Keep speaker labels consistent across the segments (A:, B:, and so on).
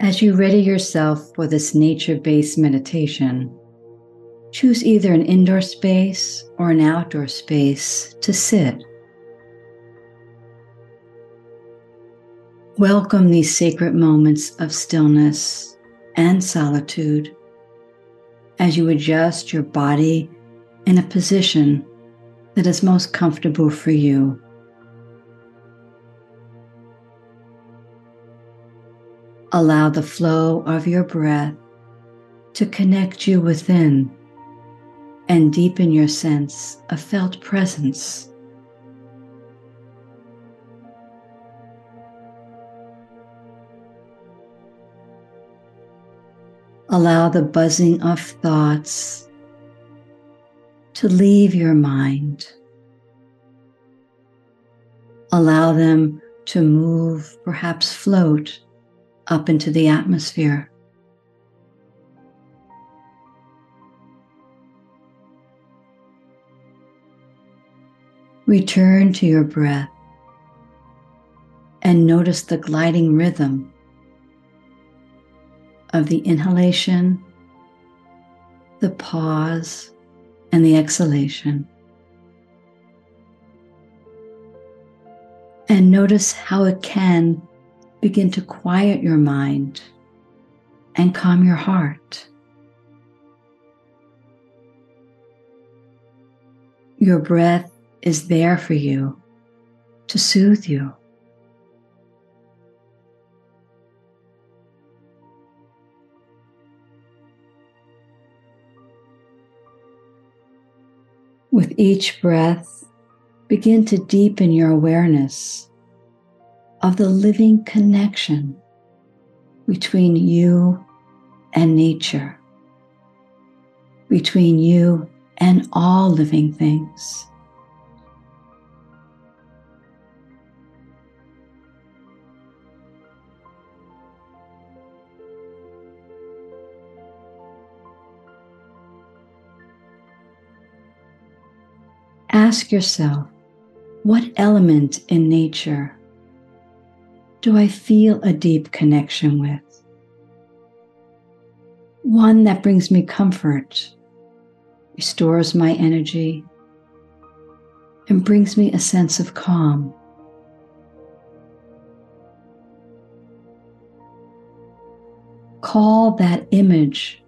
A: As you ready yourself for this nature based meditation, choose either an indoor space or an outdoor space to sit. Welcome these sacred moments of stillness and solitude as you adjust your body in a position that is most comfortable for you. Allow the flow of your breath to connect you within and deepen your sense of felt presence. Allow the buzzing of thoughts to leave your mind. Allow them to move, perhaps float up into the atmosphere. Return to your breath and notice the gliding rhythm of the inhalation, the pause, and the exhalation. And notice how it can begin to quiet your mind and calm your heart. Your breath is there for you to soothe you. With each breath, begin to deepen your awareness of the living connection between you and nature, between you and all living things. Ask yourself, what element in nature do I feel a deep connection with? One that brings me comfort, restores my energy, and brings me a sense of calm. Call that image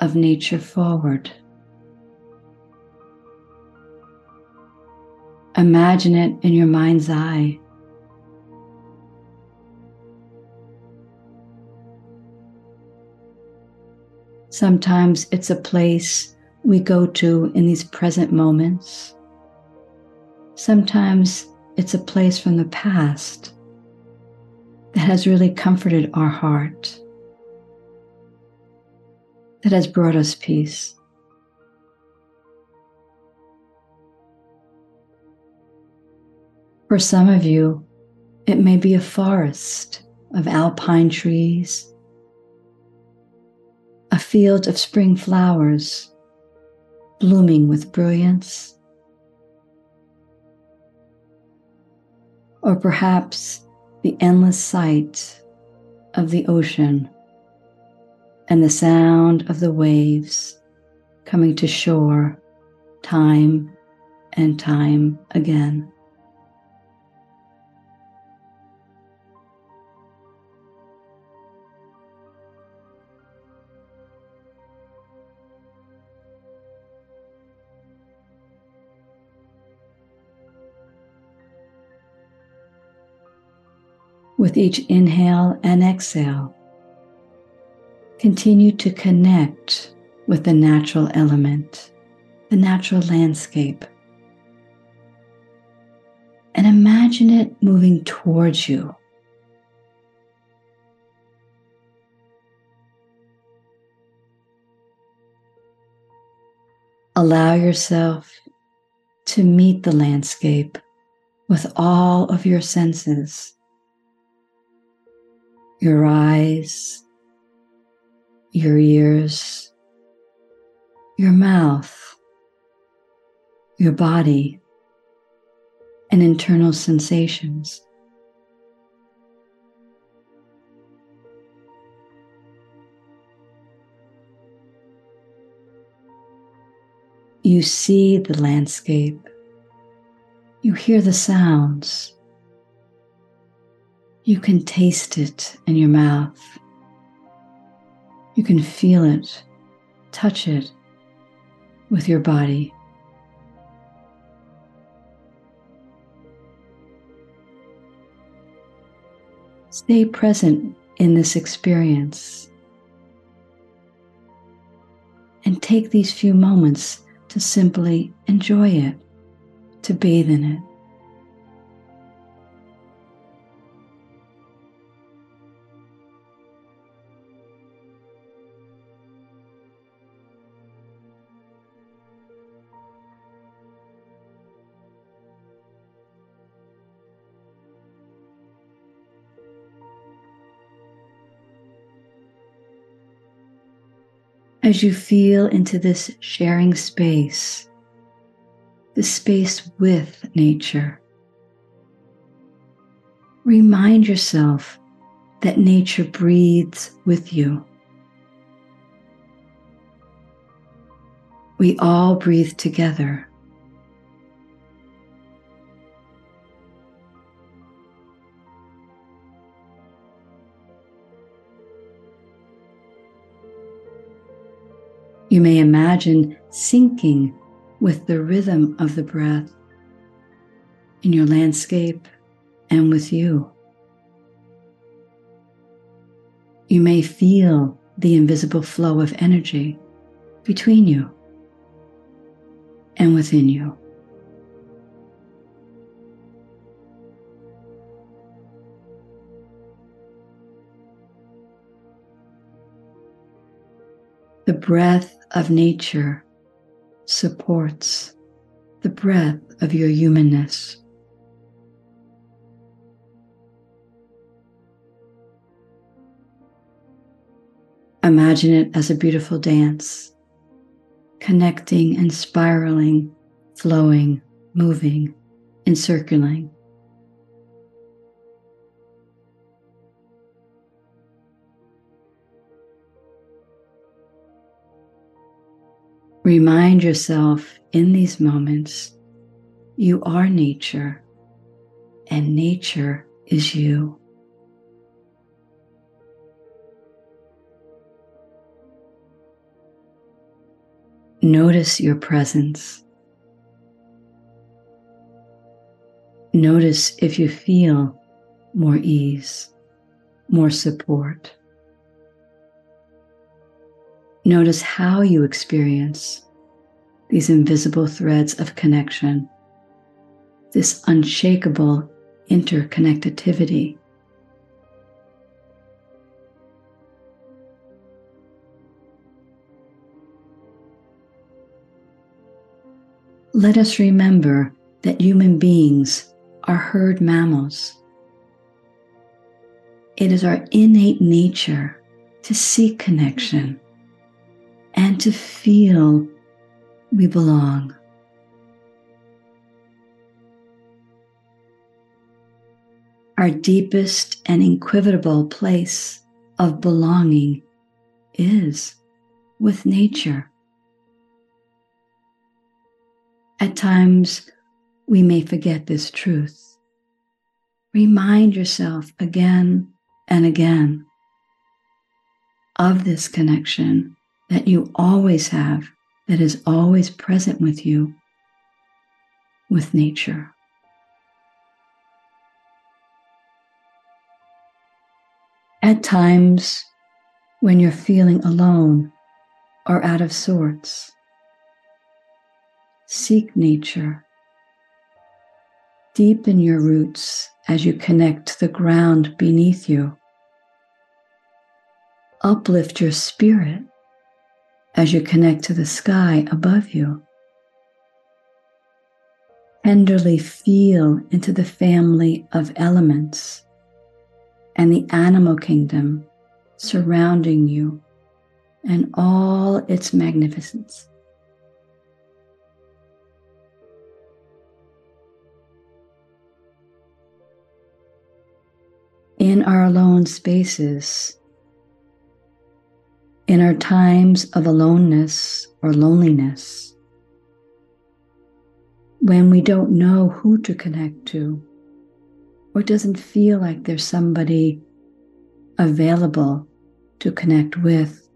A: of nature forward. Imagine it in your mind's eye. Sometimes it's a place we go to in these present moments. Sometimes it's a place from the past that has really comforted our heart, that has brought us peace. For some of you, it may be a forest of alpine trees a field of spring flowers blooming with brilliance. Or perhaps the endless sight of the ocean and the sound of the waves coming to shore time and time again. With each inhale and exhale, continue to connect with the natural element, the natural landscape, and imagine it moving towards you. Allow yourself to meet the landscape with all of your senses your eyes, your ears, your mouth, your body, and internal sensations. You see the landscape. You hear the sounds. You can taste it in your mouth. You can feel it, touch it with your body. Stay present in this experience and take these few moments to simply enjoy it, to bathe in it. As you feel into this sharing space, the space with nature. Remind yourself that nature breathes with you. We all breathe together. You may imagine syncing with the rhythm of the breath in your landscape and with you. You may feel the invisible flow of energy between you and within you. The breath of nature supports the breath of your humanness. Imagine it as a beautiful dance, connecting and spiraling, flowing, moving, encircling. Remind yourself in these moments you are nature and nature is you. Notice your presence. Notice if you feel more ease, more support. Notice how you experience these invisible threads of connection, this unshakable interconnectivity. Let us remember that human beings are herd mammals. It is our innate nature to seek connection and to feel we belong. Our deepest and equivocable place of belonging is with nature. At times, we may forget this truth. Remind yourself again and again of this connection that you always have, that is always present with you, with nature. At times when you're feeling alone or out of sorts, seek nature. Deepen your roots as you connect to the ground beneath you. Uplift your spirit as you connect to the sky above you. Tenderly feel into the family of elements and the animal kingdom surrounding you and all its magnificence. In our alone spaces, in our times of aloneness or loneliness, when we don't know who to connect to, or doesn't feel like there's somebody available to connect with,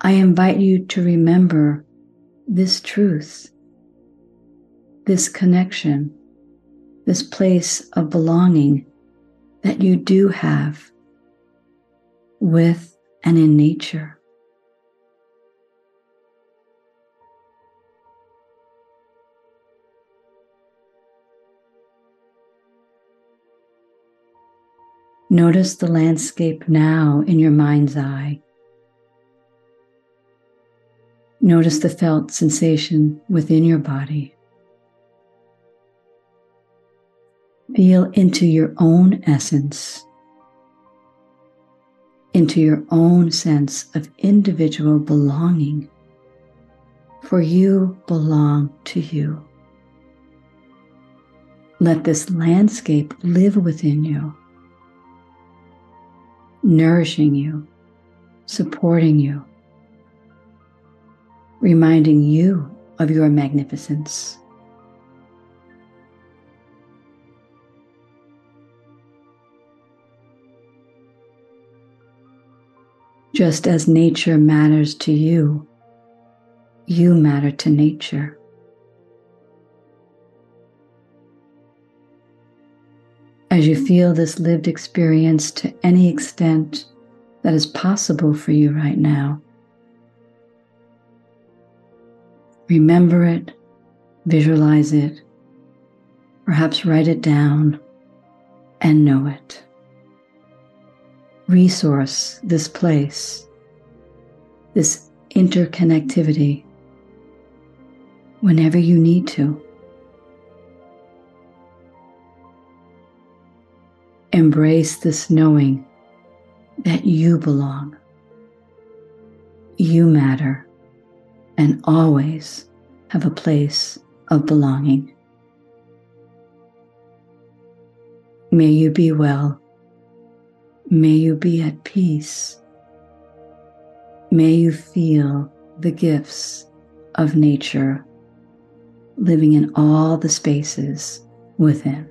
A: I invite you to remember this truth, this connection, this place of belonging that you do have with and in nature. Notice the landscape now in your mind's eye. Notice the felt sensation within your body. Feel into your own essence, into your own sense of individual belonging, for you belong to you. Let this landscape live within you nourishing you, supporting you, reminding you of your magnificence. Just as nature matters to you, you matter to nature. as you feel this lived experience to any extent that is possible for you right now. Remember it, visualize it, perhaps write it down, and know it. Resource this place, this interconnectivity, whenever you need to. Embrace this knowing that you belong, you matter, and always have a place of belonging. May you be well. May you be at peace. May you feel the gifts of nature living in all the spaces within.